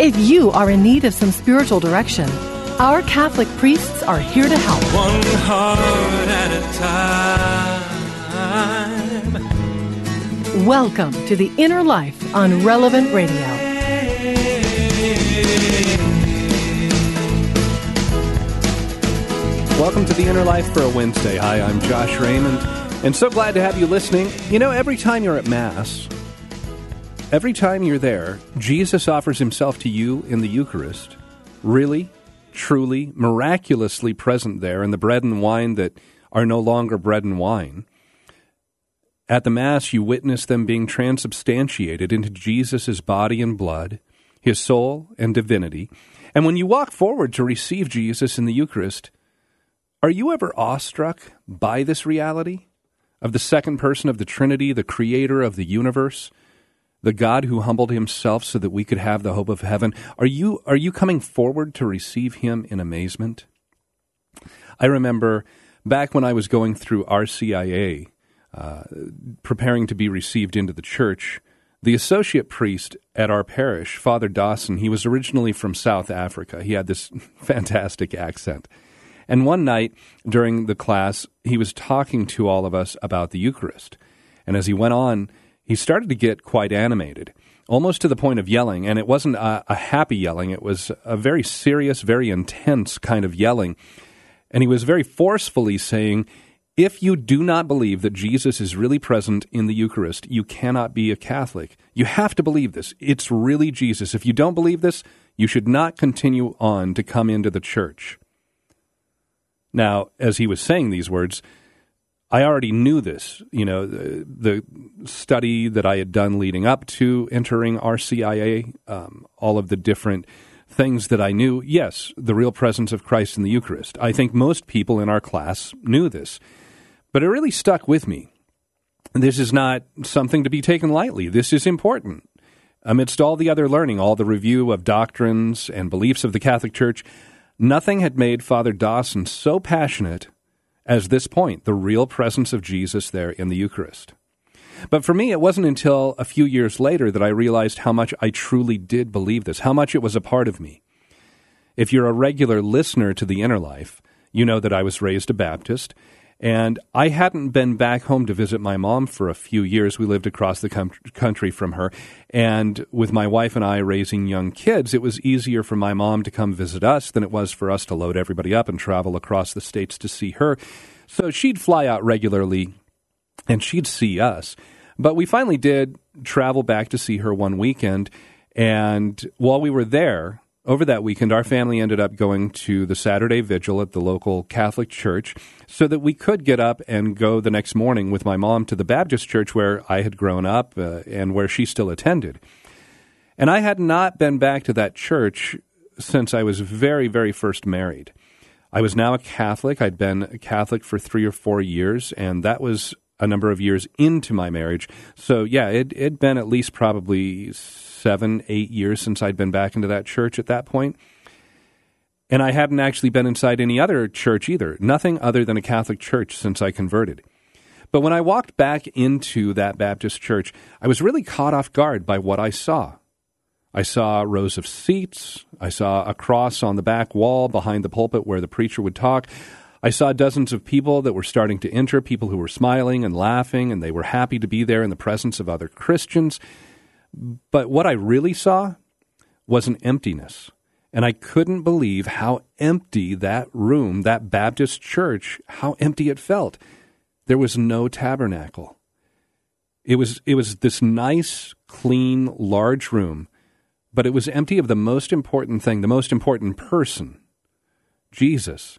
if you are in need of some spiritual direction, our Catholic priests are here to help. One heart at a time. Welcome to The Inner Life on Relevant Radio. Welcome to the Inner Life for a Wednesday. Hi, I'm Josh Raymond, and so glad to have you listening. You know, every time you're at Mass, every time you're there, Jesus offers himself to you in the Eucharist. Really, truly, miraculously present there in the bread and wine that are no longer bread and wine. At the Mass, you witness them being transubstantiated into Jesus' body and blood, his soul and divinity. And when you walk forward to receive Jesus in the Eucharist, are you ever awestruck by this reality of the second person of the Trinity, the creator of the universe, the God who humbled himself so that we could have the hope of heaven? Are you, are you coming forward to receive him in amazement? I remember back when I was going through RCIA, uh, preparing to be received into the church, the associate priest at our parish, Father Dawson, he was originally from South Africa. He had this fantastic accent. And one night during the class, he was talking to all of us about the Eucharist. And as he went on, he started to get quite animated, almost to the point of yelling. And it wasn't a, a happy yelling, it was a very serious, very intense kind of yelling. And he was very forcefully saying, if you do not believe that Jesus is really present in the Eucharist, you cannot be a Catholic. You have to believe this. It's really Jesus. If you don't believe this, you should not continue on to come into the church. Now, as he was saying these words, I already knew this. You know, the, the study that I had done leading up to entering RCIA, um, all of the different things that I knew. Yes, the real presence of Christ in the Eucharist. I think most people in our class knew this, but it really stuck with me. This is not something to be taken lightly. This is important. Amidst all the other learning, all the review of doctrines and beliefs of the Catholic Church, Nothing had made Father Dawson so passionate as this point the real presence of Jesus there in the Eucharist. But for me, it wasn't until a few years later that I realized how much I truly did believe this, how much it was a part of me. If you're a regular listener to the inner life, you know that I was raised a Baptist, and I hadn't been back home to visit my mom for a few years. We lived across the com- country from her. And with my wife and I raising young kids, it was easier for my mom to come visit us than it was for us to load everybody up and travel across the states to see her. So she'd fly out regularly and she'd see us. But we finally did travel back to see her one weekend. And while we were there, over that weekend, our family ended up going to the Saturday vigil at the local Catholic church so that we could get up and go the next morning with my mom to the Baptist church where I had grown up uh, and where she still attended. And I had not been back to that church since I was very, very first married. I was now a Catholic. I'd been a Catholic for three or four years, and that was a number of years into my marriage. So, yeah, it had been at least probably seven, eight years since I'd been back into that church at that point. And I hadn't actually been inside any other church either, nothing other than a Catholic church since I converted. But when I walked back into that Baptist church, I was really caught off guard by what I saw. I saw rows of seats. I saw a cross on the back wall behind the pulpit where the preacher would talk. I saw dozens of people that were starting to enter, people who were smiling and laughing, and they were happy to be there in the presence of other Christians. But what I really saw was an emptiness. And I couldn't believe how empty that room, that Baptist church, how empty it felt. There was no tabernacle. It was, it was this nice, clean, large room, but it was empty of the most important thing, the most important person, Jesus.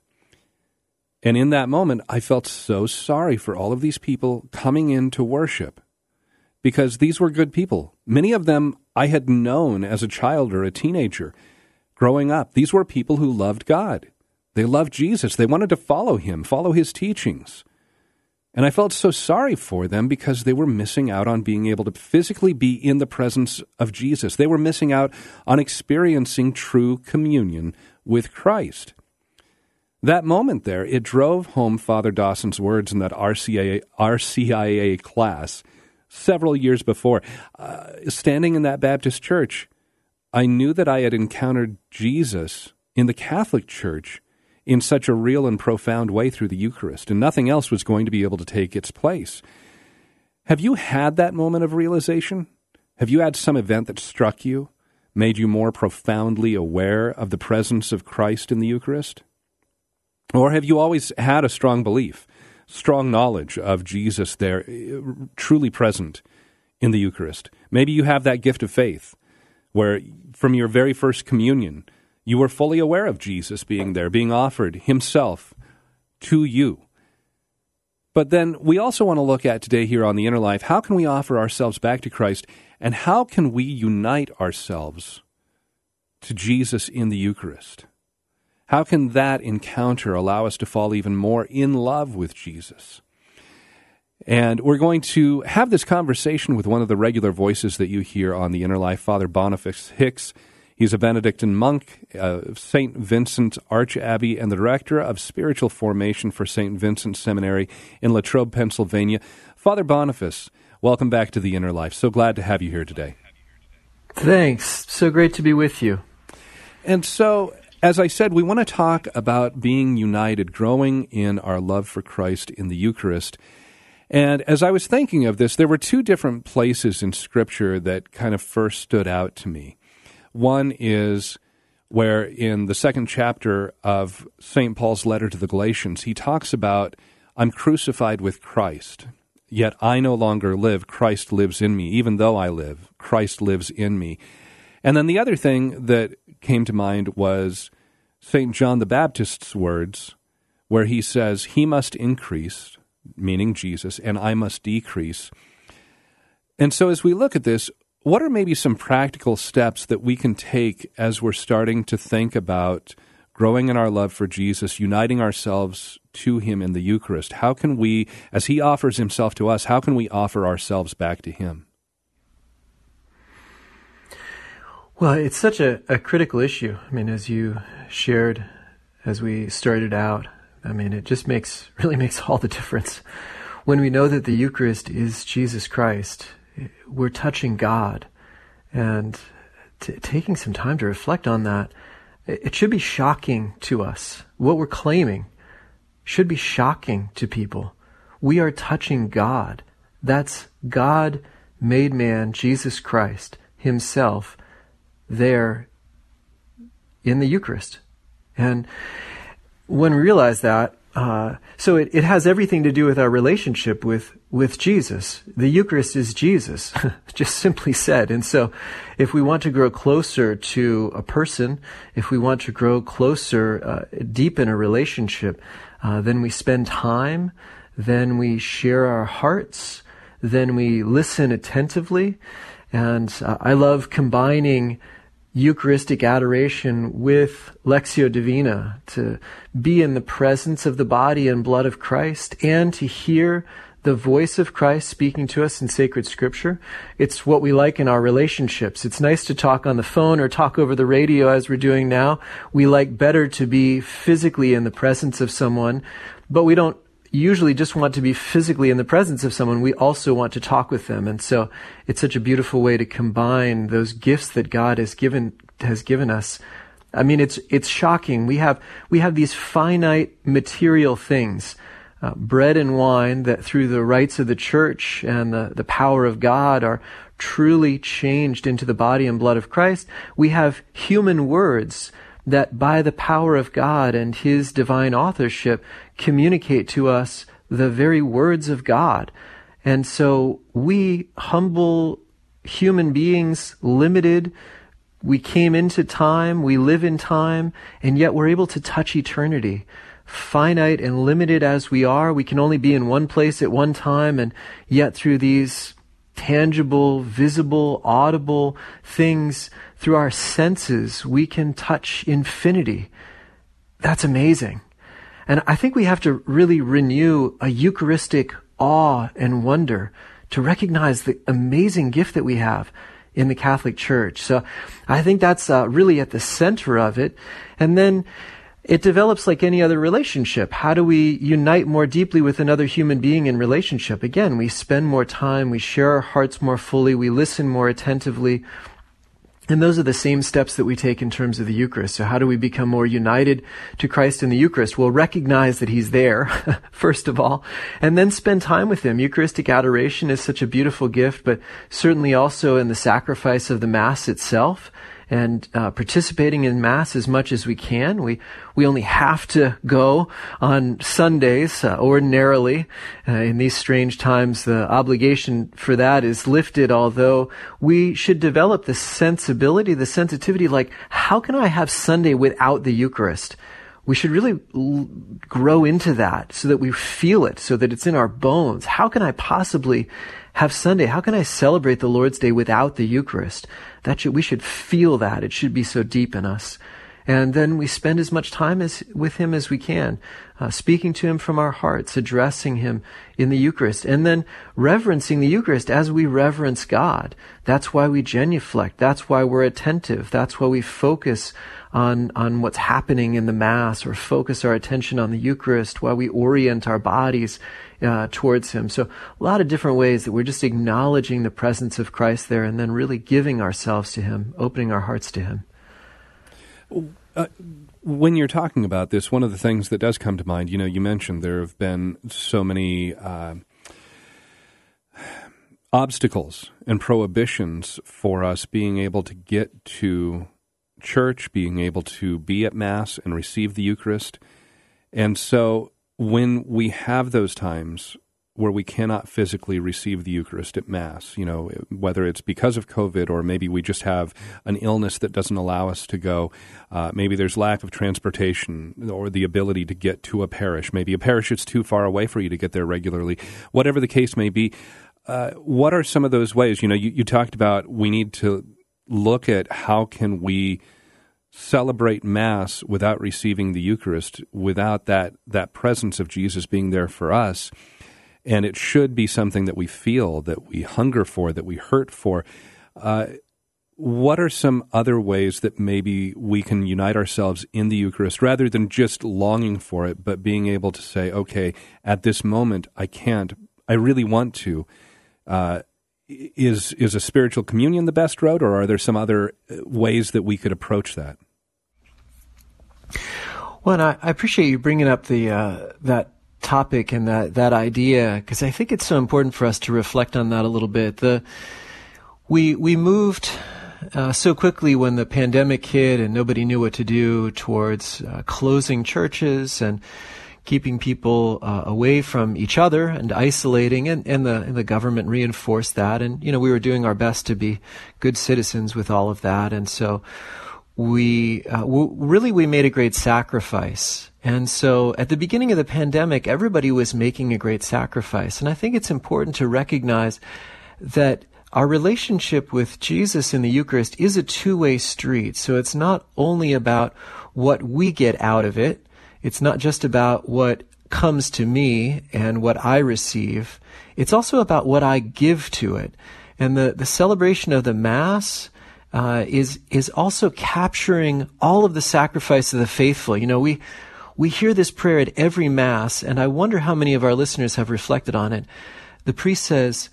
And in that moment, I felt so sorry for all of these people coming in to worship because these were good people. Many of them I had known as a child or a teenager. growing up. These were people who loved God. They loved Jesus. They wanted to follow him, follow his teachings. And I felt so sorry for them because they were missing out on being able to physically be in the presence of Jesus. They were missing out on experiencing true communion with Christ. That moment there, it drove home Father Dawson's words in that RCIA, RCIA class several years before. Uh, standing in that Baptist church, I knew that I had encountered Jesus in the Catholic Church in such a real and profound way through the Eucharist, and nothing else was going to be able to take its place. Have you had that moment of realization? Have you had some event that struck you, made you more profoundly aware of the presence of Christ in the Eucharist? Or have you always had a strong belief, strong knowledge of Jesus there, eh, truly present in the Eucharist? Maybe you have that gift of faith where from your very first communion, you were fully aware of Jesus being there, being offered himself to you. But then we also want to look at today here on the inner life how can we offer ourselves back to Christ and how can we unite ourselves to Jesus in the Eucharist? How can that encounter allow us to fall even more in love with Jesus? And we're going to have this conversation with one of the regular voices that you hear on the inner life, Father Boniface Hicks. He's a Benedictine monk uh, of St. Vincent Arch Abbey and the director of spiritual formation for St. Vincent Seminary in Latrobe, Pennsylvania. Father Boniface, welcome back to the Inner Life. So glad to have you here today. Thanks. So great to be with you. And so, as I said, we want to talk about being united, growing in our love for Christ in the Eucharist. And as I was thinking of this, there were two different places in Scripture that kind of first stood out to me. One is where in the second chapter of St. Paul's letter to the Galatians, he talks about, I'm crucified with Christ, yet I no longer live. Christ lives in me. Even though I live, Christ lives in me. And then the other thing that came to mind was St. John the Baptist's words, where he says, He must increase, meaning Jesus, and I must decrease. And so as we look at this, what are maybe some practical steps that we can take as we're starting to think about growing in our love for Jesus, uniting ourselves to Him in the Eucharist? How can we, as He offers Himself to us, how can we offer ourselves back to Him? Well, it's such a, a critical issue. I mean, as you shared as we started out, I mean, it just makes, really makes all the difference. When we know that the Eucharist is Jesus Christ, we're touching God. And t- taking some time to reflect on that, it should be shocking to us. What we're claiming should be shocking to people. We are touching God. That's God made man, Jesus Christ, Himself, there in the Eucharist. And when we realize that, uh, so it, it has everything to do with our relationship with, with Jesus. The Eucharist is Jesus, just simply said. And so if we want to grow closer to a person, if we want to grow closer, uh, deepen a relationship, uh, then we spend time, then we share our hearts, then we listen attentively. And uh, I love combining Eucharistic adoration with Lectio Divina, to be in the presence of the body and blood of Christ, and to hear the voice of Christ speaking to us in sacred scripture. It's what we like in our relationships. It's nice to talk on the phone or talk over the radio as we're doing now. We like better to be physically in the presence of someone, but we don't usually just want to be physically in the presence of someone, we also want to talk with them. And so it's such a beautiful way to combine those gifts that God has given, has given us. I mean, it's, it's shocking. We have, we have these finite material things, uh, bread and wine that through the rites of the church and the, the power of God are truly changed into the body and blood of Christ. We have human words that by the power of God and His divine authorship communicate to us the very words of God. And so we humble human beings, limited, we came into time, we live in time, and yet we're able to touch eternity. Finite and limited as we are, we can only be in one place at one time, and yet through these tangible, visible, audible things through our senses. We can touch infinity. That's amazing. And I think we have to really renew a Eucharistic awe and wonder to recognize the amazing gift that we have in the Catholic Church. So I think that's uh, really at the center of it. And then it develops like any other relationship. How do we unite more deeply with another human being in relationship? Again, we spend more time, we share our hearts more fully, we listen more attentively. And those are the same steps that we take in terms of the Eucharist. So how do we become more united to Christ in the Eucharist? We'll recognize that He's there, first of all, and then spend time with Him. Eucharistic adoration is such a beautiful gift, but certainly also in the sacrifice of the Mass itself and uh, participating in mass as much as we can. We we only have to go on Sundays uh, ordinarily. Uh, in these strange times, the obligation for that is lifted. Although we should develop the sensibility, the sensitivity, like how can I have Sunday without the Eucharist? we should really l- grow into that so that we feel it, so that it's in our bones. How can I possibly have Sunday? How can I celebrate the Lord's Day without the Eucharist? That should, we should feel that. It should be so deep in us. And then we spend as much time as, with Him as we can, uh, speaking to Him from our hearts, addressing Him in the Eucharist, and then reverencing the Eucharist as we reverence God. That's why we genuflect. That's why we're attentive. That's why we focus on, on what's happening in the Mass or focus our attention on the Eucharist why we orient our bodies uh, towards Him. So, a lot of different ways that we're just acknowledging the presence of Christ there and then really giving ourselves to Him, opening our hearts to Him. Uh, when you're talking about this, one of the things that does come to mind, you know, you mentioned there have been so many uh, obstacles and prohibitions for us being able to get to church, being able to be at Mass and receive the Eucharist. And so when we have those times where we cannot physically receive the Eucharist at Mass, you know, whether it's because of COVID or maybe we just have an illness that doesn't allow us to go, uh, maybe there's lack of transportation or the ability to get to a parish, maybe a parish that's too far away for you to get there regularly, whatever the case may be. Uh, what are some of those ways? You know, you, you talked about we need to look at how can we celebrate mass without receiving the eucharist without that that presence of Jesus being there for us and it should be something that we feel that we hunger for that we hurt for uh, what are some other ways that maybe we can unite ourselves in the Eucharist rather than just longing for it, but being able to say, okay, at this moment, I can't, I really want to. Uh, is is a spiritual communion the best road, or are there some other uh, ways that we could approach that? Well, I, I, appreciate you bringing up the uh, that topic and that that idea because I think it's so important for us to reflect on that a little bit. The we we moved uh, so quickly when the pandemic hit and nobody knew what to do towards uh, closing churches and keeping people uh, away from each other and isolating, and, and the and the government reinforced that. And you know, we were doing our best to be good citizens with all of that, and so we uh, w- really we made a great sacrifice. And so at the beginning of the pandemic, everybody was making a great sacrifice, and I think it's important to recognize that our relationship with Jesus in the Eucharist is a two-way street. So it's not only about what we get out of it, it's not just about what comes to me and what I receive. It's also about what I give to it. And the, the celebration of the Mass uh, is is also capturing all of the sacrifice of the faithful. You know, we we hear this prayer at every Mass, and I wonder how many of our listeners have reflected on it. The priest says,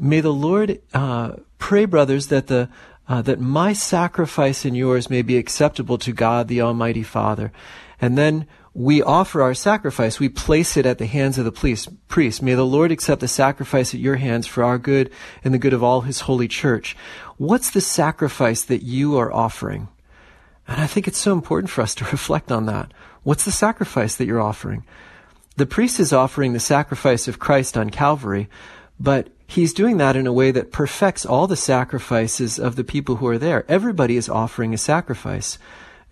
"May the Lord uh, pray, brothers, that the uh, that my sacrifice and yours may be acceptable to God, the Almighty Father." And then we offer our sacrifice. We place it at the hands of the priest. May the Lord accept the sacrifice at your hands for our good and the good of all his holy church. What's the sacrifice that you are offering? And I think it's so important for us to reflect on that. What's the sacrifice that you're offering? The priest is offering the sacrifice of Christ on Calvary, but he's doing that in a way that perfects all the sacrifices of the people who are there. Everybody is offering a sacrifice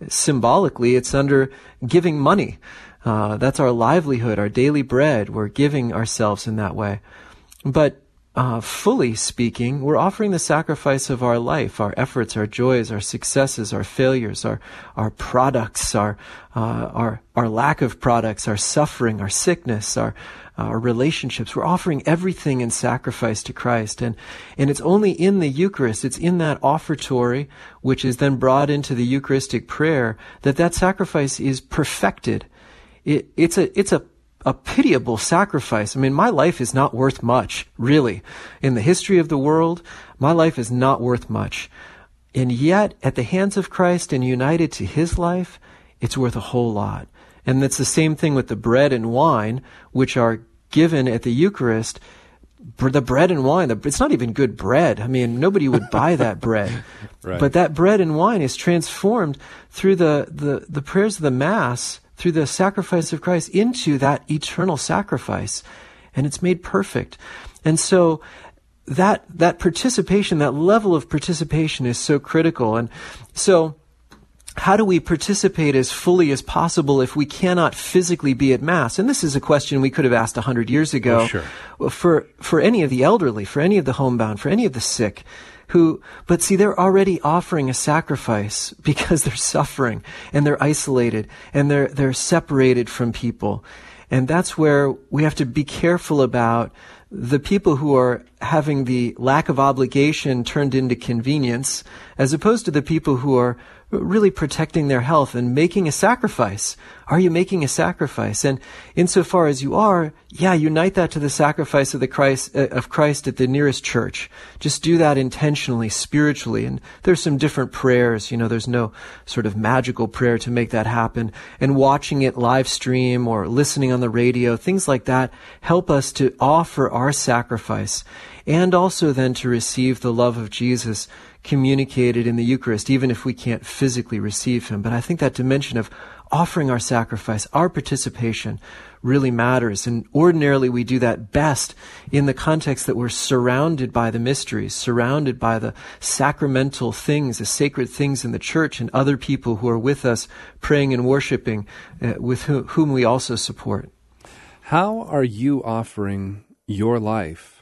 symbolically, it's under giving money. Uh, that's our livelihood, our daily bread. We're giving ourselves in that way. But uh, fully speaking, we're offering the sacrifice of our life, our efforts, our joys, our successes, our failures, our our products, our uh, our our lack of products, our suffering, our sickness, our Uh, our relationships. We're offering everything in sacrifice to Christ, and and it's only in the Eucharist, it's in that offertory, which is then brought into the Eucharistic prayer, that that sacrifice is perfected. It, it's a it's a a pitiable sacrifice. I mean, my life is not worth much, really. In the history of the world, my life is not worth much. And yet, at the hands of Christ and united to his life, it's worth a whole lot. And that's the same thing with the bread and wine, which are given at the Eucharist. The bread and wine, it's not even good bread. I mean, nobody would buy that bread. right. But that bread and wine is transformed through the, the, the prayers of the Mass through the sacrifice of Christ into that eternal sacrifice. And it's made perfect. And so that, that participation, that level of participation is so critical. And so, how do we participate as fully as possible if we cannot physically be at mass? And this is a question we could have asked a hundred years ago. Oh, sure. For for any of the elderly, for any of the homebound, for any of the sick who, but see, they're already offering a sacrifice because they're suffering and they're isolated and they're, they're separated from people. And that's where we have to be careful about the people who are having the lack of obligation turned into convenience, as opposed to the people who are really protecting their health and making a sacrifice. Are you making a sacrifice? And insofar as you are, yeah, unite that to the sacrifice of the Christ, uh, of Christ at the nearest church. Just do that intentionally, spiritually. And there's some different prayers. You know, there's no sort of magical prayer to make that happen. And watching it live stream or listening on the radio, things like that help us to offer our sacrifice and also then to receive the love of Jesus communicated in the Eucharist, even if we can't physically receive Him. But I think that dimension of offering our sacrifice, our participation, really matters. And ordinarily we do that best in the context that we're surrounded by the mysteries, surrounded by the sacramental things, the sacred things in the church and other people who are with us praying and worshiping, uh, with whom we also support. How are you offering your life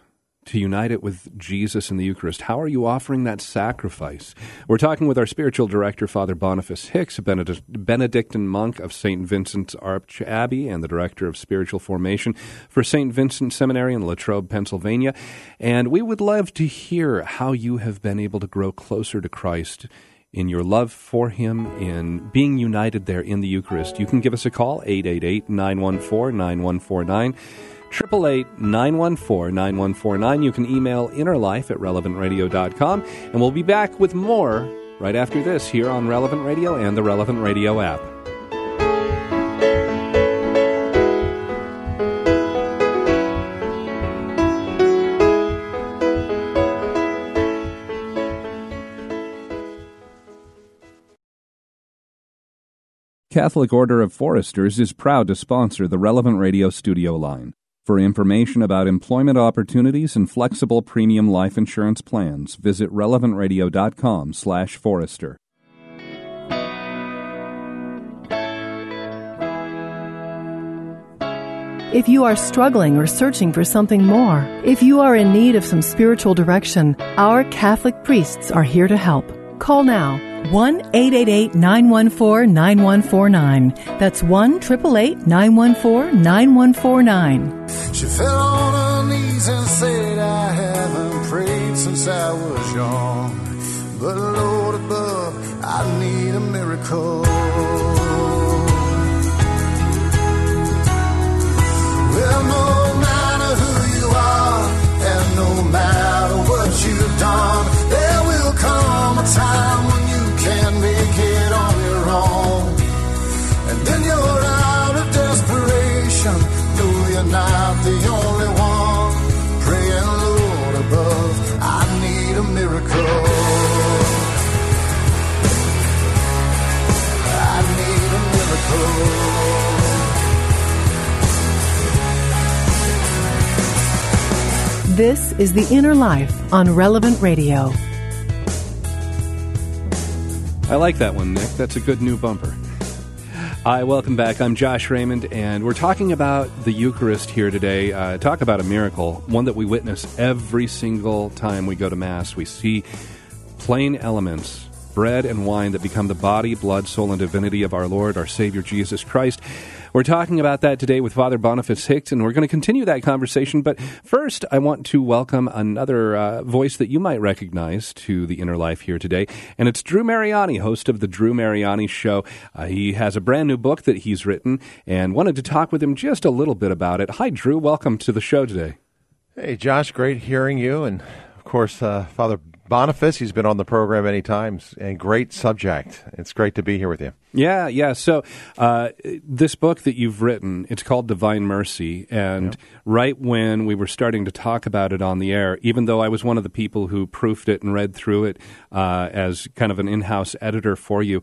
to unite it with Jesus in the Eucharist. How are you offering that sacrifice? We're talking with our spiritual director, Father Boniface Hicks, a Benedict- Benedictine monk of St. Vincent's Arch Abbey and the director of spiritual formation for St. Vincent Seminary in Latrobe, Pennsylvania. And we would love to hear how you have been able to grow closer to Christ in your love for Him, in being united there in the Eucharist. You can give us a call, 888 914 9149. 888 914 9149. You can email innerlife at relevantradio.com. And we'll be back with more right after this here on Relevant Radio and the Relevant Radio app. Catholic Order of Foresters is proud to sponsor the Relevant Radio studio line. For information about employment opportunities and flexible premium life insurance plans, visit relevantradio.com/forester. If you are struggling or searching for something more, if you are in need of some spiritual direction, our Catholic priests are here to help. Call now 1 888 914 9149. That's 1 888 914 9149. She fell on her knees and said, I haven't prayed since I was young. But Lord above, I need a miracle. Well, no matter who you are, and no matter what you've done, there will come a time No, you're not the only one. Praying, Lord above, I need a miracle. I need a miracle. This is The Inner Life on Relevant Radio. I like that one, Nick. That's a good new bumper. Hi, welcome back. I'm Josh Raymond, and we're talking about the Eucharist here today. Uh, talk about a miracle, one that we witness every single time we go to Mass. We see plain elements, bread and wine, that become the body, blood, soul, and divinity of our Lord, our Savior, Jesus Christ. We're talking about that today with Father Boniface Hicks, and we're going to continue that conversation. But first, I want to welcome another uh, voice that you might recognize to the inner life here today, and it's Drew Mariani, host of the Drew Mariani Show. Uh, he has a brand new book that he's written, and wanted to talk with him just a little bit about it. Hi, Drew. Welcome to the show today. Hey, Josh. Great hearing you, and of course, uh, Father Boniface, he's been on the program many times, and great subject. It's great to be here with you. Yeah, yeah. So, uh, this book that you've written, it's called Divine Mercy. And right when we were starting to talk about it on the air, even though I was one of the people who proofed it and read through it uh, as kind of an in house editor for you,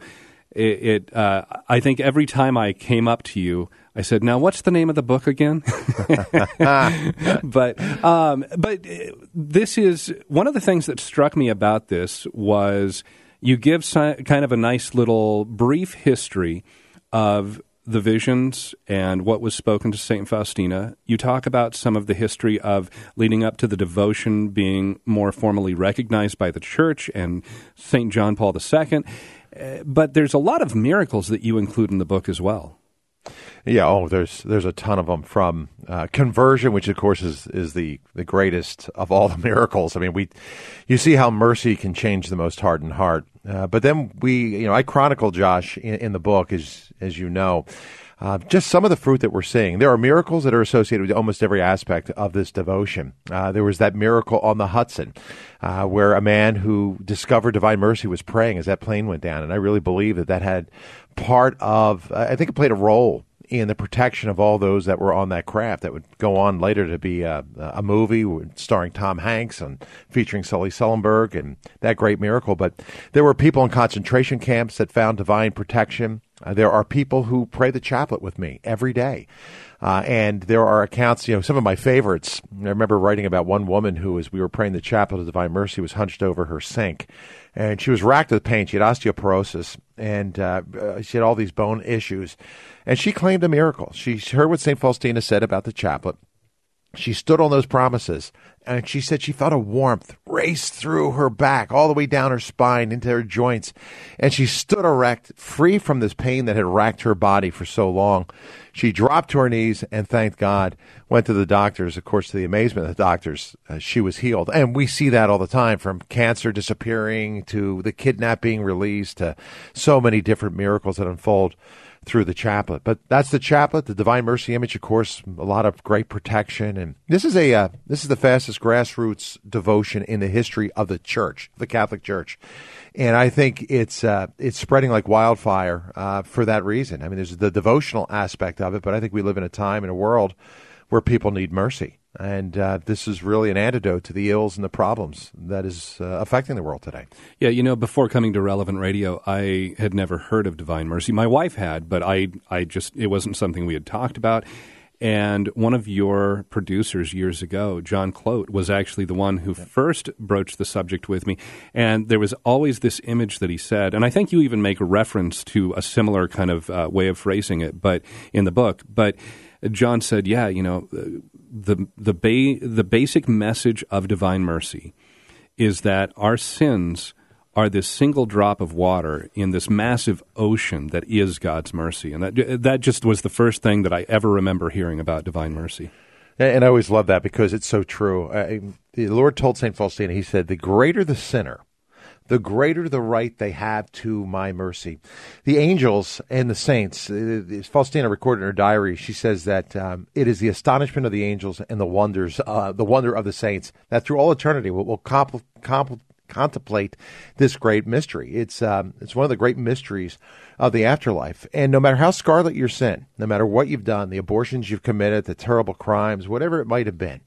it, it uh, I think every time I came up to you, I said, "Now, what's the name of the book again?" but um, but uh, this is one of the things that struck me about this was you give si- kind of a nice little brief history of the visions and what was spoken to Saint Faustina. You talk about some of the history of leading up to the devotion being more formally recognized by the Church and Saint John Paul II. Uh, but there's a lot of miracles that you include in the book as well. Yeah, oh, there's there's a ton of them from uh, conversion, which of course is is the the greatest of all the miracles. I mean, we you see how mercy can change the most hardened heart. Uh, but then we, you know, I chronicle Josh in, in the book, as as you know, uh, just some of the fruit that we're seeing. There are miracles that are associated with almost every aspect of this devotion. Uh, there was that miracle on the Hudson, uh, where a man who discovered divine mercy was praying as that plane went down, and I really believe that that had part of. I think it played a role in the protection of all those that were on that craft that would go on later to be a, a movie starring Tom Hanks and featuring Sully Sullenberg and that great miracle. But there were people in concentration camps that found divine protection. Uh, there are people who pray the chaplet with me every day. Uh, and there are accounts, you know, some of my favorites. I remember writing about one woman who, as we were praying the chaplet of divine mercy, was hunched over her sink and she was racked with pain. She had osteoporosis, and uh, uh, she had all these bone issues. And she claimed a miracle. She heard what St. Faustina said about the chaplet. She stood on those promises, and she said she felt a warmth race through her back, all the way down her spine, into her joints. And she stood erect, free from this pain that had racked her body for so long. She dropped to her knees and thanked God, went to the doctors. Of course, to the amazement of the doctors, uh, she was healed. And we see that all the time from cancer disappearing to the kidnapping released to so many different miracles that unfold through the chaplet. But that's the chaplet, the Divine Mercy image, of course, a lot of great protection. And this is a uh, this is the fastest grassroots devotion in the history of the church, the Catholic Church. And I think it's uh, it's spreading like wildfire uh, for that reason. I mean, there's the devotional aspect of it, but I think we live in a time in a world where people need mercy. And uh, this is really an antidote to the ills and the problems that is uh, affecting the world today. Yeah, you know, before coming to Relevant Radio, I had never heard of Divine Mercy. My wife had, but I, I just it wasn't something we had talked about. And one of your producers years ago, John Clote, was actually the one who first broached the subject with me. And there was always this image that he said, and I think you even make a reference to a similar kind of uh, way of phrasing it, but in the book. But John said, "Yeah, you know, the the ba- the basic message of divine mercy is that our sins are this single drop of water in this massive ocean that is God's mercy." And that that just was the first thing that I ever remember hearing about divine mercy. And I always love that because it's so true. the Lord told Saint Faustina, He said, "The greater the sinner." The greater the right they have to my mercy. The angels and the saints, uh, Faustina recorded in her diary, she says that um, it is the astonishment of the angels and the wonders, uh, the wonder of the saints, that through all eternity will, will compl- compl- contemplate this great mystery. It's um, it's one of the great mysteries of the afterlife. And no matter how scarlet your sin, no matter what you've done, the abortions you've committed, the terrible crimes, whatever it might have been,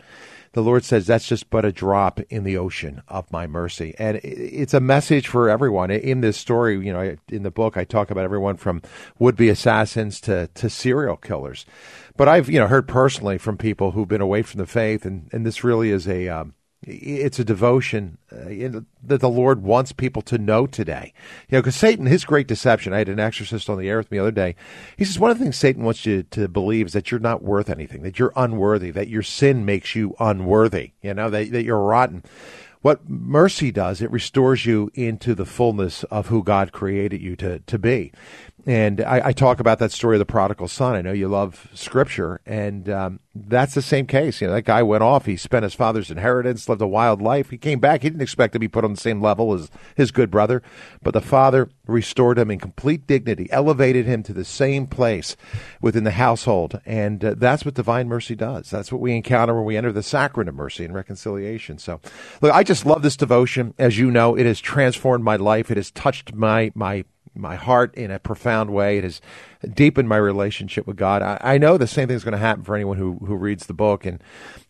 the Lord says that's just but a drop in the ocean of my mercy. And it's a message for everyone. In this story, you know, in the book, I talk about everyone from would be assassins to, to serial killers. But I've, you know, heard personally from people who've been away from the faith, and, and this really is a, um, It's a devotion uh, that the Lord wants people to know today. You know, because Satan, his great deception, I had an exorcist on the air with me the other day. He says, one of the things Satan wants you to believe is that you're not worth anything, that you're unworthy, that your sin makes you unworthy, you know, that, that you're rotten. What mercy does, it restores you into the fullness of who God created you to, to be. And I, I, talk about that story of the prodigal son. I know you love scripture, and um, that's the same case. You know, that guy went off. He spent his father's inheritance, lived a wild life. He came back. He didn't expect to be put on the same level as his good brother, but the father restored him in complete dignity, elevated him to the same place within the household, and uh, that's what divine mercy does. That's what we encounter when we enter the sacrament of mercy and reconciliation. So, look, I just love this devotion. As you know, it has transformed my life. It has touched my my my heart in a profound way. It has deepened my relationship with God. I, I know the same thing is going to happen for anyone who, who reads the book. And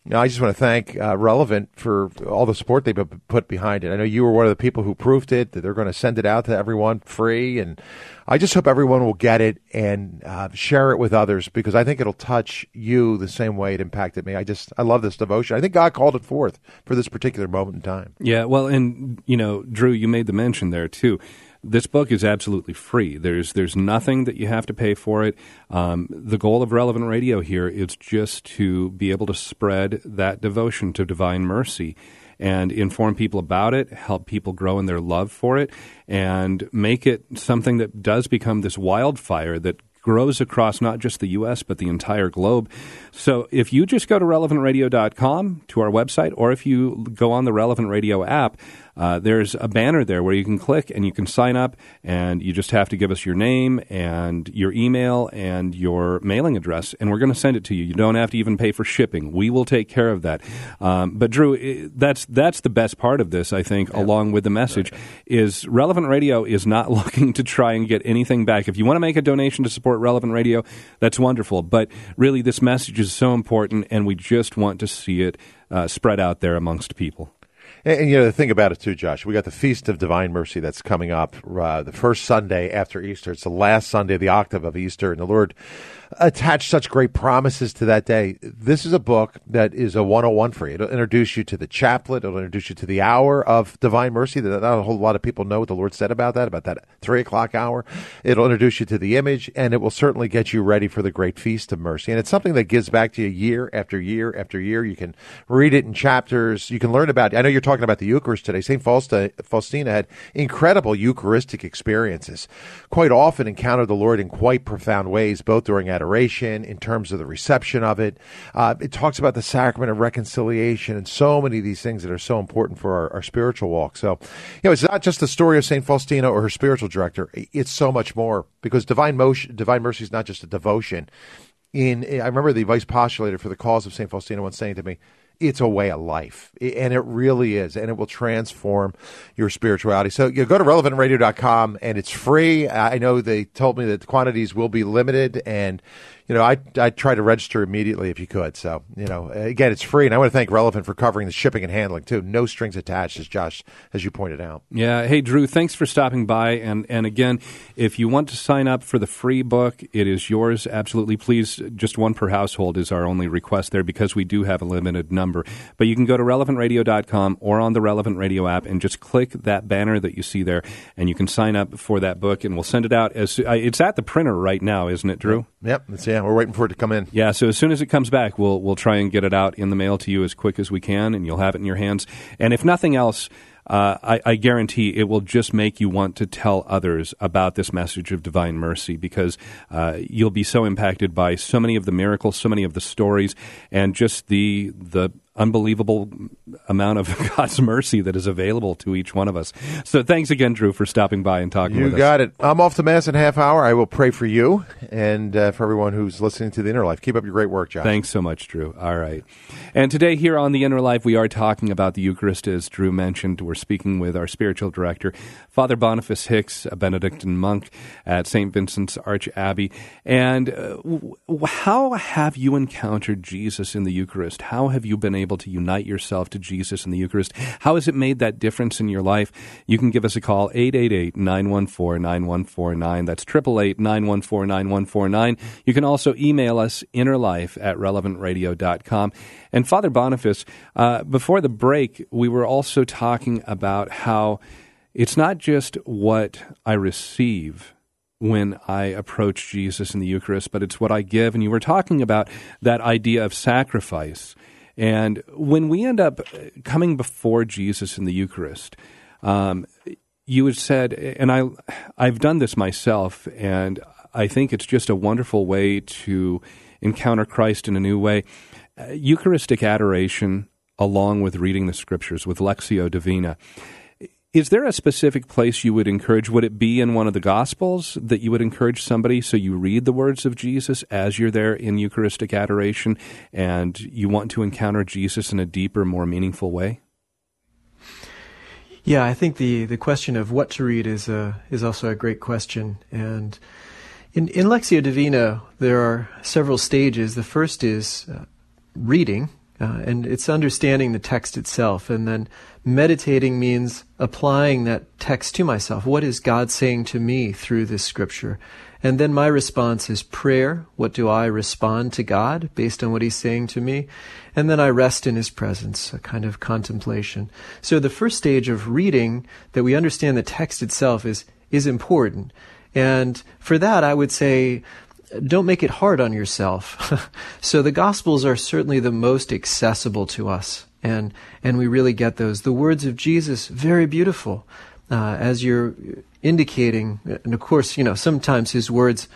you know, I just want to thank uh, Relevant for all the support they've put behind it. I know you were one of the people who proofed it, that they're going to send it out to everyone free. And I just hope everyone will get it and uh, share it with others because I think it'll touch you the same way it impacted me. I just, I love this devotion. I think God called it forth for this particular moment in time. Yeah. Well, and, you know, Drew, you made the mention there too this book is absolutely free. There's there's nothing that you have to pay for it. Um, the goal of Relevant Radio here is just to be able to spread that devotion to divine mercy and inform people about it, help people grow in their love for it, and make it something that does become this wildfire that grows across not just the U.S., but the entire globe. So if you just go to relevantradio.com to our website, or if you go on the Relevant Radio app, uh, there's a banner there where you can click and you can sign up, and you just have to give us your name and your email and your mailing address, and we're going to send it to you. You don't have to even pay for shipping. We will take care of that. Um, but Drew, that's that's the best part of this, I think, yeah. along with the message, right. is Relevant Radio is not looking to try and get anything back. If you want to make a donation to support Relevant Radio, that's wonderful. But really, this message is so important, and we just want to see it uh, spread out there amongst people. And, and, you know the thing about it too, Josh, we got the Feast of Divine Mercy that's coming up uh, the first Sunday after Easter. It's the last Sunday of the octave of Easter, and the Lord attach such great promises to that day. This is a book that is a 101 for you. It'll introduce you to the chaplet. It'll introduce you to the hour of divine mercy. Not a whole lot of people know what the Lord said about that, about that three o'clock hour. It'll introduce you to the image, and it will certainly get you ready for the great feast of mercy. And it's something that gives back to you year after year after year. You can read it in chapters. You can learn about. I know you're talking about the Eucharist today. Saint Faustina had incredible Eucharistic experiences. Quite often encountered the Lord in quite profound ways, both during adoration, in terms of the reception of it. Uh, it talks about the sacrament of reconciliation and so many of these things that are so important for our, our spiritual walk. So, you know, it's not just the story of St. Faustina or her spiritual director. It's so much more because divine motion, divine mercy is not just a devotion. In, I remember the vice postulator for the cause of St. Faustina once saying to me, it's a way of life. And it really is. And it will transform your spirituality. So you go to relevantradio.com and it's free. I know they told me that the quantities will be limited and you know, I I try to register immediately if you could. So, you know, again, it's free, and I want to thank Relevant for covering the shipping and handling too. No strings attached, as Josh, as you pointed out. Yeah. Hey, Drew, thanks for stopping by. And and again, if you want to sign up for the free book, it is yours. Absolutely, please. Just one per household is our only request there because we do have a limited number. But you can go to relevantradio.com or on the Relevant Radio app and just click that banner that you see there, and you can sign up for that book, and we'll send it out as uh, it's at the printer right now, isn't it, Drew? Yep. That's yeah. Yeah, we're waiting for it to come in. Yeah, so as soon as it comes back, we'll we'll try and get it out in the mail to you as quick as we can, and you'll have it in your hands. And if nothing else, uh, I, I, guarantee it will just make you want to tell others about this message of divine mercy because uh, you'll be so impacted by so many of the miracles, so many of the stories, and just the the unbelievable amount of God's mercy that is available to each one of us. So thanks again, Drew, for stopping by and talking you with us. You got it. I'm off to Mass in half hour. I will pray for you and uh, for everyone who's listening to The Inner Life. Keep up your great work, John. Thanks so much, Drew. All right. And today here on The Inner Life, we are talking about the Eucharist, as Drew mentioned. We're speaking with our spiritual director, Father Boniface Hicks, a Benedictine monk at St. Vincent's Arch Abbey. And uh, how have you encountered Jesus in the Eucharist? How have you been able able to unite yourself to Jesus in the Eucharist. How has it made that difference in your life? You can give us a call, 888-914-9149. That's 888-914-9149. You can also email us, innerlife at relevantradio.com. And Father Boniface, uh, before the break, we were also talking about how it's not just what I receive when I approach Jesus in the Eucharist, but it's what I give. And you were talking about that idea of sacrifice. And when we end up coming before Jesus in the Eucharist, um, you had said, and I, I've done this myself, and I think it's just a wonderful way to encounter Christ in a new way. Uh, Eucharistic adoration, along with reading the Scriptures, with Lectio Divina is there a specific place you would encourage? Would it be in one of the Gospels that you would encourage somebody so you read the words of Jesus as you're there in Eucharistic adoration and you want to encounter Jesus in a deeper, more meaningful way? Yeah, I think the, the question of what to read is a, is also a great question. And in, in Lectio Divina, there are several stages. The first is uh, reading, uh, and it's understanding the text itself. And then meditating means applying that text to myself. What is God saying to me through this scripture? And then my response is prayer. What do I respond to God based on what He's saying to me? And then I rest in His presence, a kind of contemplation. So the first stage of reading, that we understand the text itself, is, is important. And for that, I would say, don't make it hard on yourself. so the Gospels are certainly the most accessible to us, and and we really get those. The words of Jesus, very beautiful, uh, as you're indicating, and of course, you know sometimes his words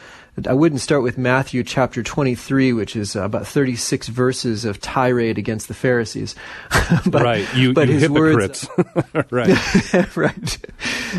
I wouldn't start with Matthew chapter 23, which is uh, about 36 verses of tirade against the Pharisees. but, right, you, but you his hypocrites. Words, right. right.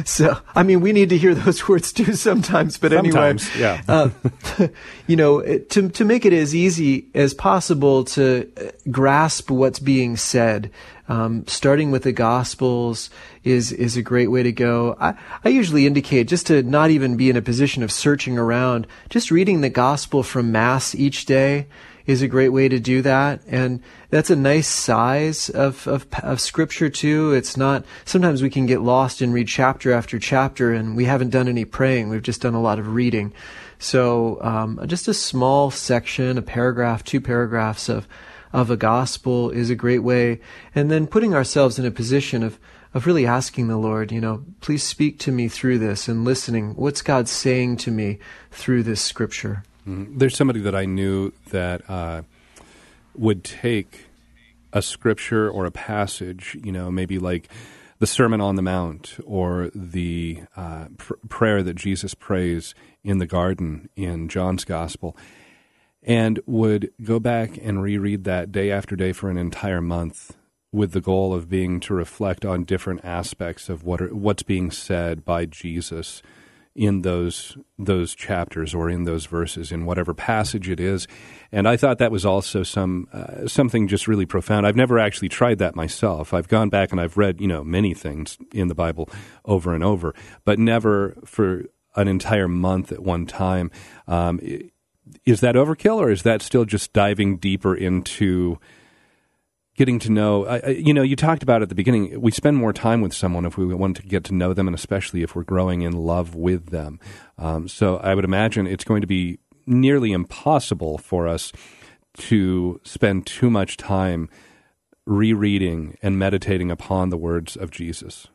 So, I mean, we need to hear those words too sometimes, but sometimes, anyway. yeah. uh, you know, to, to make it as easy as possible to uh, grasp what's being said, um, starting with the Gospels is is a great way to go. I, I usually indicate just to not even be in a position of searching around, just reading the Gospel from Mass each day is a great way to do that. And that's a nice size of, of, of scripture too. It's not, sometimes we can get lost and read chapter after chapter and we haven't done any praying. We've just done a lot of reading. So, um, just a small section, a paragraph, two paragraphs of, of a gospel is a great way. And then putting ourselves in a position of, of really asking the Lord, you know, please speak to me through this and listening. What's God saying to me through this scripture? Mm-hmm. There's somebody that I knew that uh, would take a scripture or a passage, you know, maybe like the Sermon on the Mount or the uh, pr- prayer that Jesus prays in the garden in John's Gospel, and would go back and reread that day after day for an entire month with the goal of being to reflect on different aspects of what are, what's being said by Jesus in those those chapters or in those verses in whatever passage it is. And I thought that was also some uh, something just really profound. I've never actually tried that myself. I've gone back and I've read you know many things in the Bible over and over but never for an entire month at one time. Um, is that overkill, or is that still just diving deeper into getting to know? Uh, you know, you talked about at the beginning. We spend more time with someone if we want to get to know them, and especially if we're growing in love with them. Um, so I would imagine it's going to be nearly impossible for us to spend too much time rereading and meditating upon the words of Jesus.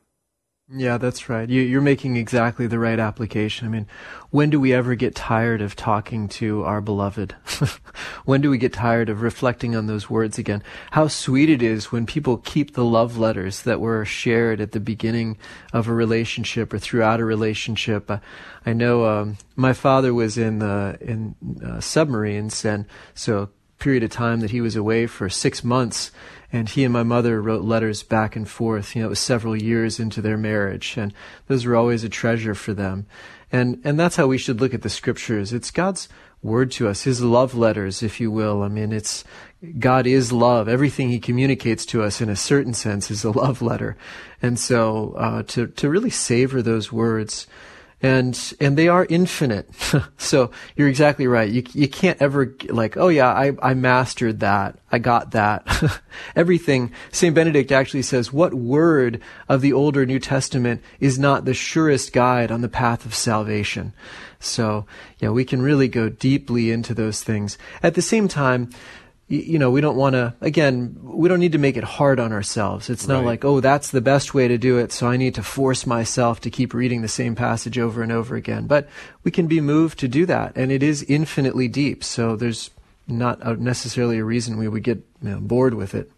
Yeah, that's right. You, are making exactly the right application. I mean, when do we ever get tired of talking to our beloved? when do we get tired of reflecting on those words again? How sweet it is when people keep the love letters that were shared at the beginning of a relationship or throughout a relationship. Uh, I know um, my father was in the in uh, submarines, and so period of time that he was away for six months and he and my mother wrote letters back and forth. You know, it was several years into their marriage, and those were always a treasure for them. And and that's how we should look at the scriptures. It's God's word to us, His love letters, if you will. I mean, it's God is love. Everything He communicates to us, in a certain sense, is a love letter. And so, uh, to to really savor those words and and they are infinite. so you're exactly right. You you can't ever like, oh yeah, I I mastered that. I got that. Everything. Saint Benedict actually says, what word of the older New Testament is not the surest guide on the path of salvation? So yeah, we can really go deeply into those things. At the same time, you know, we don't want to, again, we don't need to make it hard on ourselves. It's not right. like, oh, that's the best way to do it, so I need to force myself to keep reading the same passage over and over again. But we can be moved to do that, and it is infinitely deep, so there's not a, necessarily a reason we would get you know, bored with it.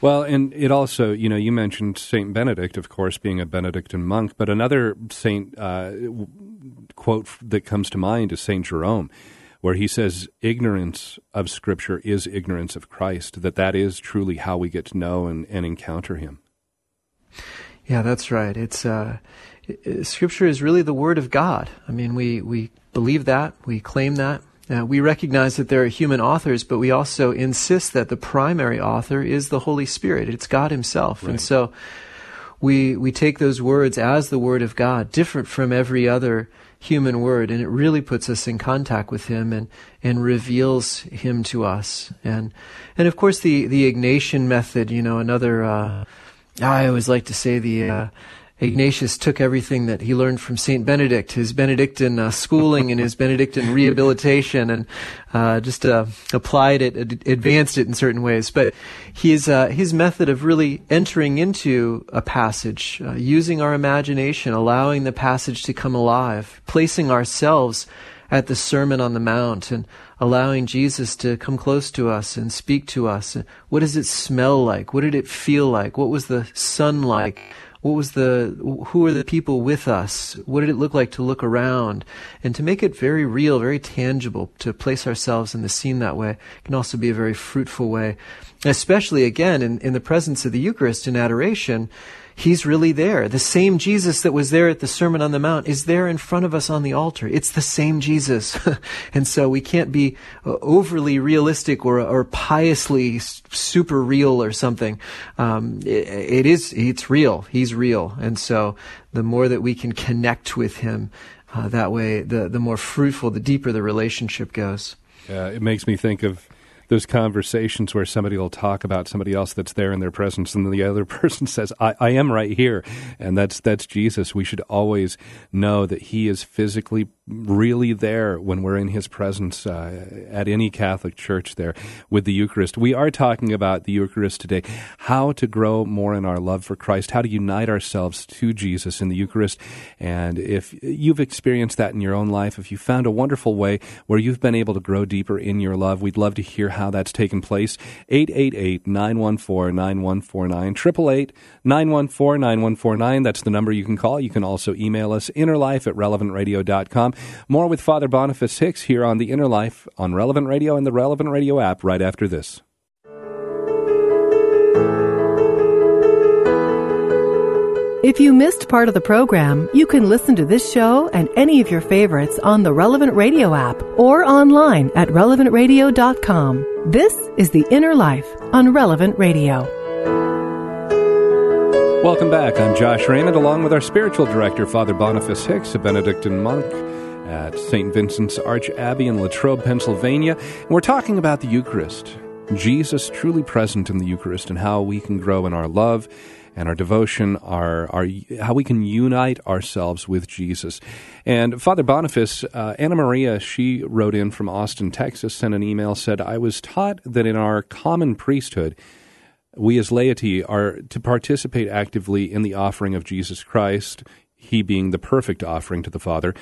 Well, and it also, you know, you mentioned Saint Benedict, of course, being a Benedictine monk, but another saint uh, quote that comes to mind is Saint Jerome where he says ignorance of Scripture is ignorance of Christ, that that is truly how we get to know and, and encounter him. Yeah, that's right. It's uh, Scripture is really the Word of God. I mean, we, we believe that, we claim that. Uh, we recognize that there are human authors, but we also insist that the primary author is the Holy Spirit. It's God Himself. Right. And so we, we take those words as the Word of God, different from every other human word, and it really puts us in contact with him and, and reveals him to us. And and of course the, the Ignatian method, you know, another uh, I always like to say the uh, Ignatius took everything that he learned from Saint Benedict, his Benedictine uh, schooling and his Benedictine rehabilitation, and uh, just uh, applied it, ad- advanced it in certain ways. But his uh, his method of really entering into a passage, uh, using our imagination, allowing the passage to come alive, placing ourselves at the Sermon on the Mount, and allowing Jesus to come close to us and speak to us. What does it smell like? What did it feel like? What was the sun like? What was the who were the people with us? What did it look like to look around? And to make it very real very tangible to place ourselves in the scene that way can also be a very fruitful way. Especially again in, in the presence of the eucharist in adoration He's really there. The same Jesus that was there at the Sermon on the Mount is there in front of us on the altar. It's the same Jesus. and so we can't be uh, overly realistic or, or piously super real or something. Um, it, it is, it's real. He's real. And so the more that we can connect with him, uh, that way, the, the more fruitful, the deeper the relationship goes. Yeah, it makes me think of those conversations where somebody will talk about somebody else that's there in their presence, and the other person says, I, I am right here. And that's, that's Jesus. We should always know that He is physically really there when we're in His presence uh, at any Catholic church there with the Eucharist. We are talking about the Eucharist today, how to grow more in our love for Christ, how to unite ourselves to Jesus in the Eucharist. And if you've experienced that in your own life, if you found a wonderful way where you've been able to grow deeper in your love, we'd love to hear how that's taken place. 888 914 9149. 888 914 9149. That's the number you can call. You can also email us innerlife at relevantradio.com. More with Father Boniface Hicks here on The Inner Life on Relevant Radio and the Relevant Radio app right after this. If you missed part of the program, you can listen to this show and any of your favorites on the Relevant Radio app or online at relevantradio.com. This is The Inner Life on Relevant Radio. Welcome back. I'm Josh Raymond, along with our spiritual director, Father Boniface Hicks, a Benedictine monk at St. Vincent's Archabbey in Latrobe, Pennsylvania. And we're talking about the Eucharist. Jesus truly present in the Eucharist and how we can grow in our love and our devotion, our, our how we can unite ourselves with Jesus. And Father Boniface, uh, Anna Maria, she wrote in from Austin, Texas, sent an email, said, I was taught that in our common priesthood, we as laity are to participate actively in the offering of Jesus Christ, he being the perfect offering to the Father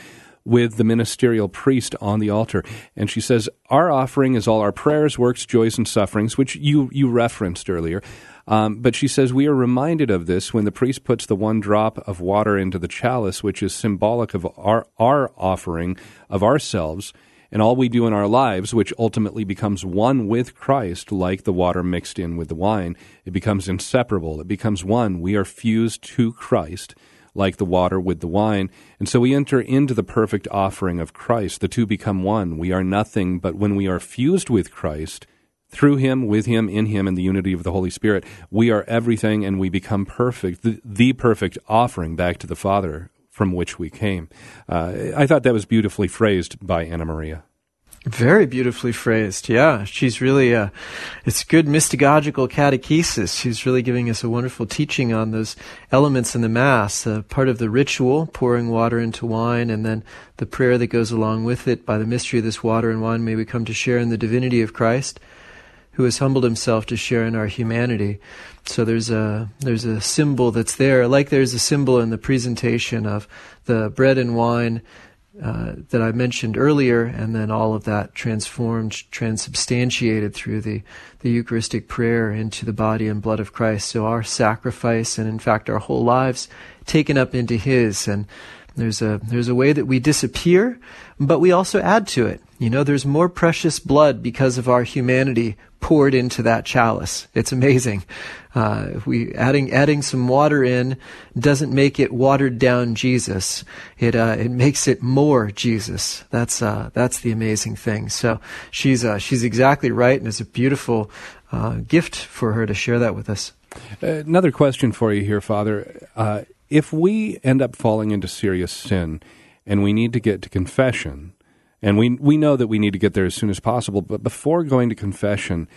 with the ministerial priest on the altar. And she says, Our offering is all our prayers, works, joys, and sufferings, which you, you referenced earlier. Um, but she says we are reminded of this when the priest puts the one drop of water into the chalice, which is symbolic of our, our offering of ourselves and all we do in our lives, which ultimately becomes one with Christ, like the water mixed in with the wine. It becomes inseparable. It becomes one. We are fused to Christ, like the water with the wine. And so we enter into the perfect offering of Christ. The two become one. We are nothing, but when we are fused with Christ, through him, with him, in him, in the unity of the Holy Spirit, we are everything and we become perfect, the, the perfect offering back to the Father from which we came. Uh, I thought that was beautifully phrased by Anna Maria. Very beautifully phrased. Yeah, she's really uh, it's good mystagogical catechesis. She's really giving us a wonderful teaching on those elements in the mass. Uh, part of the ritual, pouring water into wine, and then the prayer that goes along with it. By the mystery of this water and wine, may we come to share in the divinity of Christ, who has humbled himself to share in our humanity. So there's a there's a symbol that's there, like there's a symbol in the presentation of the bread and wine uh, that I mentioned earlier, and then all of that transformed, transubstantiated through the, the Eucharistic prayer into the body and blood of Christ. So our sacrifice, and in fact our whole lives, taken up into His. And there's a there's a way that we disappear, but we also add to it. You know, there's more precious blood because of our humanity poured into that chalice. It's amazing. Uh, we adding adding some water in doesn't make it watered down Jesus. It uh, it makes it more Jesus. That's uh, that's the amazing thing. So she's uh, she's exactly right, and it's a beautiful uh, gift for her to share that with us. Another question for you here, Father. Uh, if we end up falling into serious sin, and we need to get to confession and we we know that we need to get there as soon as possible. But before going to confession,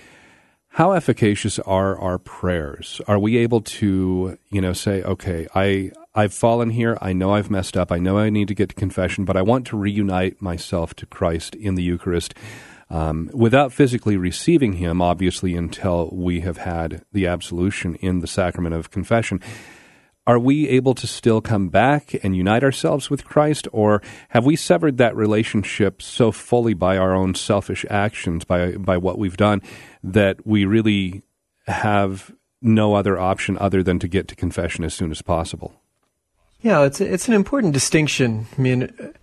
how efficacious are our prayers? Are we able to, you know, say, okay, I I've fallen here. I know I've messed up. I know I need to get to confession, but I want to reunite myself to Christ in the Eucharist. Um, without physically receiving Him, obviously, until we have had the absolution in the sacrament of confession are we able to still come back and unite ourselves with Christ, or have we severed that relationship so fully by our own selfish actions, by by what we've done, that we really have no other option other than to get to confession as soon as possible? Yeah, it's it's an important distinction. I mean,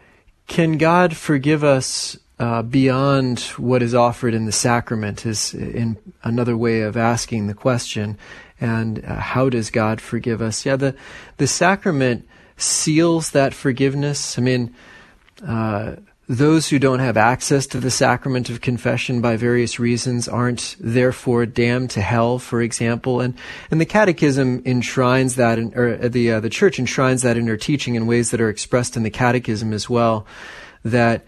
can God forgive us uh, beyond what is offered in the sacrament? Is in another way of asking the question and uh, how does God forgive us? Yeah, the the sacrament seals that forgiveness. I mean, uh, those who don't have access to the sacrament of confession by various reasons aren't therefore damned to hell, for example. And and the Catechism enshrines that, in, or uh, the uh, the Church enshrines that in her teaching in ways that are expressed in the Catechism as well. That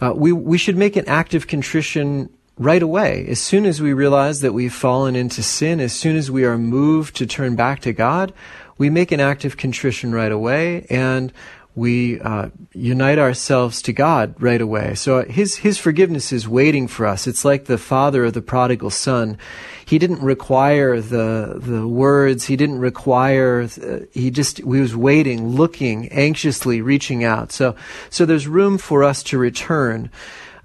uh, we we should make an active contrition right away. As soon as we realize that we've fallen into sin, as soon as we are moved to turn back to God, we make an act of contrition right away and we uh, unite ourselves to God right away. So his his forgiveness is waiting for us. It's like the father of the prodigal son. He didn't require the the words. He didn't require. Uh, he just he was waiting, looking anxiously, reaching out. So so there's room for us to return.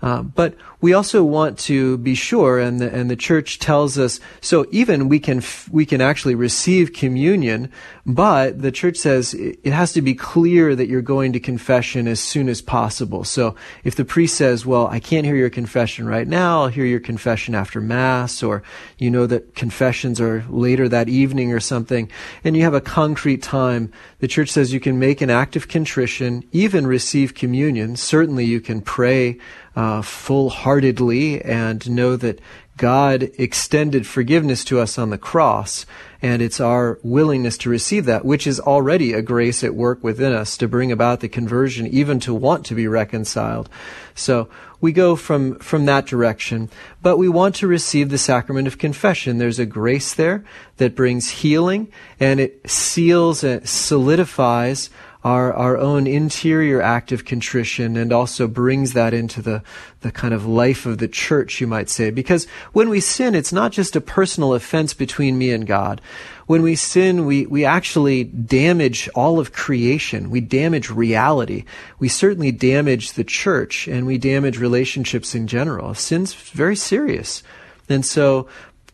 Uh, but we also want to be sure, and the, and the church tells us, so even we can, we can actually receive communion, but the church says it has to be clear that you're going to confession as soon as possible. So if the priest says, well, I can't hear your confession right now, I'll hear your confession after Mass, or you know that confessions are later that evening or something, and you have a concrete time, the church says you can make an act of contrition, even receive communion. Certainly you can pray uh, full heartedly and know that God extended forgiveness to us on the cross, and it's our willingness to receive that, which is already a grace at work within us to bring about the conversion, even to want to be reconciled. So we go from, from that direction, but we want to receive the sacrament of confession. There's a grace there that brings healing, and it seals, and solidifies our, our own interior act of contrition and also brings that into the, the kind of life of the church, you might say. Because when we sin, it's not just a personal offense between me and God. When we sin, we, we actually damage all of creation. We damage reality. We certainly damage the church and we damage relationships in general. Sin's very serious. And so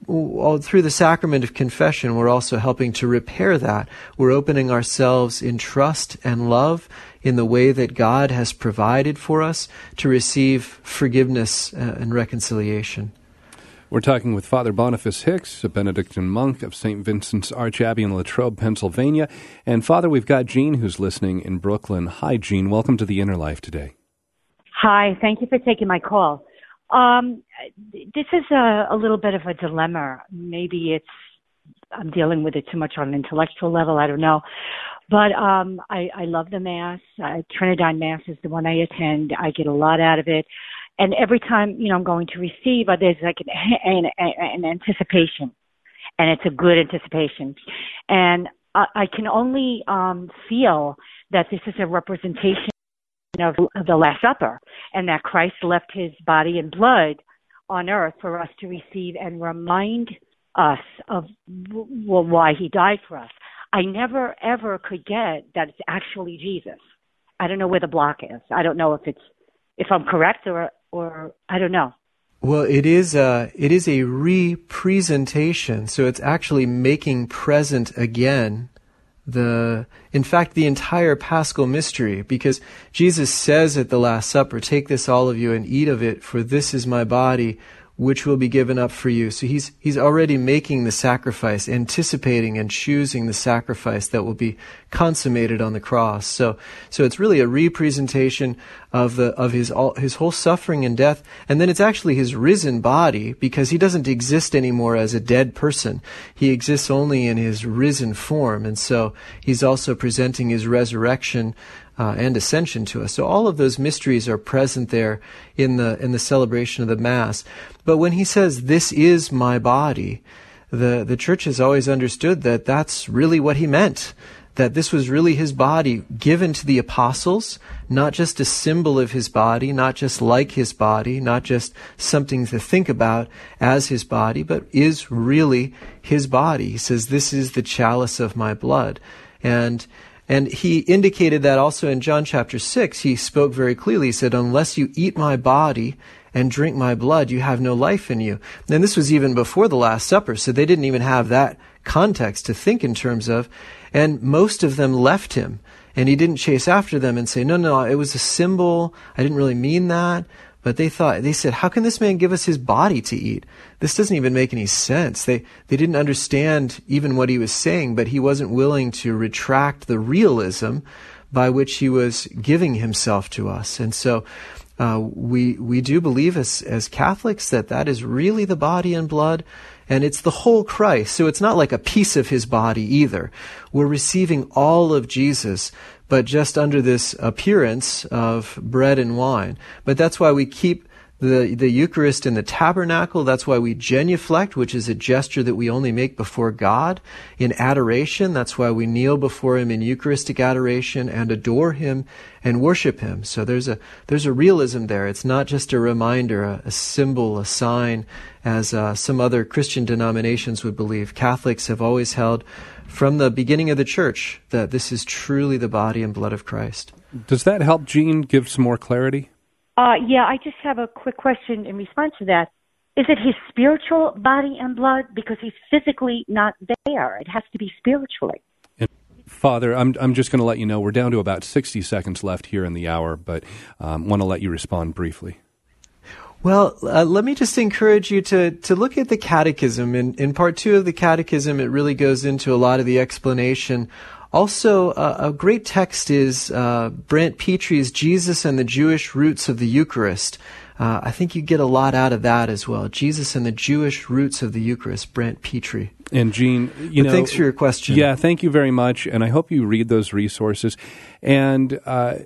all through the sacrament of confession, we're also helping to repair that. We're opening ourselves in trust and love in the way that God has provided for us to receive forgiveness uh, and reconciliation. We're talking with Father Boniface Hicks, a Benedictine monk of St. Vincent's Archabbey in Latrobe, Pennsylvania. And Father, we've got Jean who's listening in Brooklyn. Hi, Jean. Welcome to the Inner Life today. Hi. Thank you for taking my call. Um, this is a, a little bit of a dilemma. Maybe it's I'm dealing with it too much on an intellectual level. I don't know. But um, I, I love the Mass. Uh, Tridentine Mass is the one I attend. I get a lot out of it. And every time, you know, I'm going to receive, uh, there's like an, an, an anticipation. And it's a good anticipation. And I, I can only um, feel that this is a representation of the Last Supper and that Christ left his body and blood on earth for us to receive and remind us of well, why he died for us. I never ever could get that it's actually Jesus. I don't know where the block is. I don't know if it's if I'm correct or or I don't know. Well, it is a it is a representation, so it's actually making present again the in fact the entire paschal mystery because Jesus says at the last supper take this all of you and eat of it for this is my body which will be given up for you. So he's, he's already making the sacrifice, anticipating and choosing the sacrifice that will be consummated on the cross. So, so it's really a representation of the, of his, all, his whole suffering and death. And then it's actually his risen body because he doesn't exist anymore as a dead person. He exists only in his risen form. And so he's also presenting his resurrection uh, and ascension to us. So all of those mysteries are present there in the in the celebration of the Mass. But when he says, "This is my body," the the Church has always understood that that's really what he meant. That this was really his body given to the apostles, not just a symbol of his body, not just like his body, not just something to think about as his body, but is really his body. He says, This is the chalice of my blood. And and he indicated that also in John chapter 6. He spoke very clearly. He said, Unless you eat my body and drink my blood, you have no life in you. And this was even before the Last Supper, so they didn't even have that context to think in terms of. And most of them left him. And he didn't chase after them and say, No, no, it was a symbol. I didn't really mean that. But they thought, they said, how can this man give us his body to eat? This doesn't even make any sense. They, they didn't understand even what he was saying, but he wasn't willing to retract the realism by which he was giving himself to us. And so, uh, we, we do believe as, as Catholics that that is really the body and blood and it's the whole Christ. So it's not like a piece of his body either. We're receiving all of Jesus but just under this appearance of bread and wine. But that's why we keep the, the Eucharist in the tabernacle. That's why we genuflect, which is a gesture that we only make before God. In adoration, that's why we kneel before Him in Eucharistic adoration and adore Him and worship Him. So there's a, there's a realism there. It's not just a reminder, a, a symbol, a sign, as uh, some other Christian denominations would believe. Catholics have always held from the beginning of the church that this is truly the body and blood of Christ. Does that help Jean give some more clarity? Uh, yeah, I just have a quick question in response to that. Is it his spiritual body and blood? Because he's physically not there. It has to be spiritually. And Father, I'm, I'm just going to let you know we're down to about 60 seconds left here in the hour, but um, want to let you respond briefly. Well, uh, let me just encourage you to, to look at the catechism. In, in part two of the catechism, it really goes into a lot of the explanation. Also, uh, a great text is uh, Brant Pitre's Jesus and the Jewish Roots of the Eucharist. Uh, I think you get a lot out of that as well. Jesus and the Jewish Roots of the Eucharist, Brant Pitre. And Jean, you but know, thanks for your question. Yeah, thank you very much, and I hope you read those resources. And uh,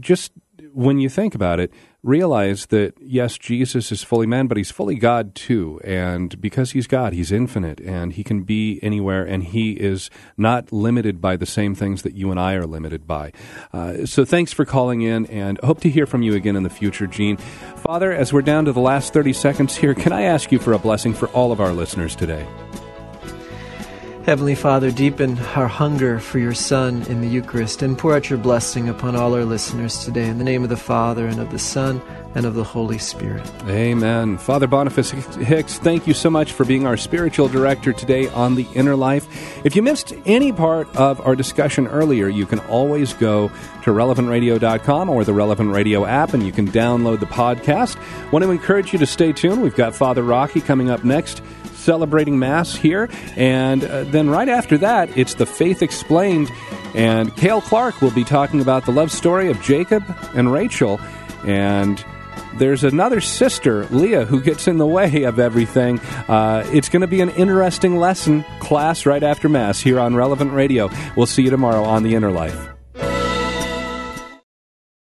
just when you think about it, realize that yes, Jesus is fully man, but he's fully God too. And because he's God, he's infinite and he can be anywhere and he is not limited by the same things that you and I are limited by. Uh, so thanks for calling in and hope to hear from you again in the future, Jean. Father, as we're down to the last 30 seconds here, can I ask you for a blessing for all of our listeners today? Heavenly Father, deepen our hunger for your Son in the Eucharist and pour out your blessing upon all our listeners today. In the name of the Father, and of the Son, and of the Holy Spirit. Amen. Father Boniface Hicks, thank you so much for being our spiritual director today on The Inner Life. If you missed any part of our discussion earlier, you can always go to relevantradio.com or the Relevant Radio app and you can download the podcast. Want to encourage you to stay tuned. We've got Father Rocky coming up next celebrating Mass here. And uh, then right after that, it's the Faith Explained. And Cale Clark will be talking about the love story of Jacob and Rachel. And there's another sister, Leah, who gets in the way of everything. Uh, it's going to be an interesting lesson class right after Mass here on Relevant Radio. We'll see you tomorrow on The Inner Life.